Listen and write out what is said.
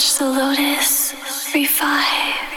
Watch the lotus revive.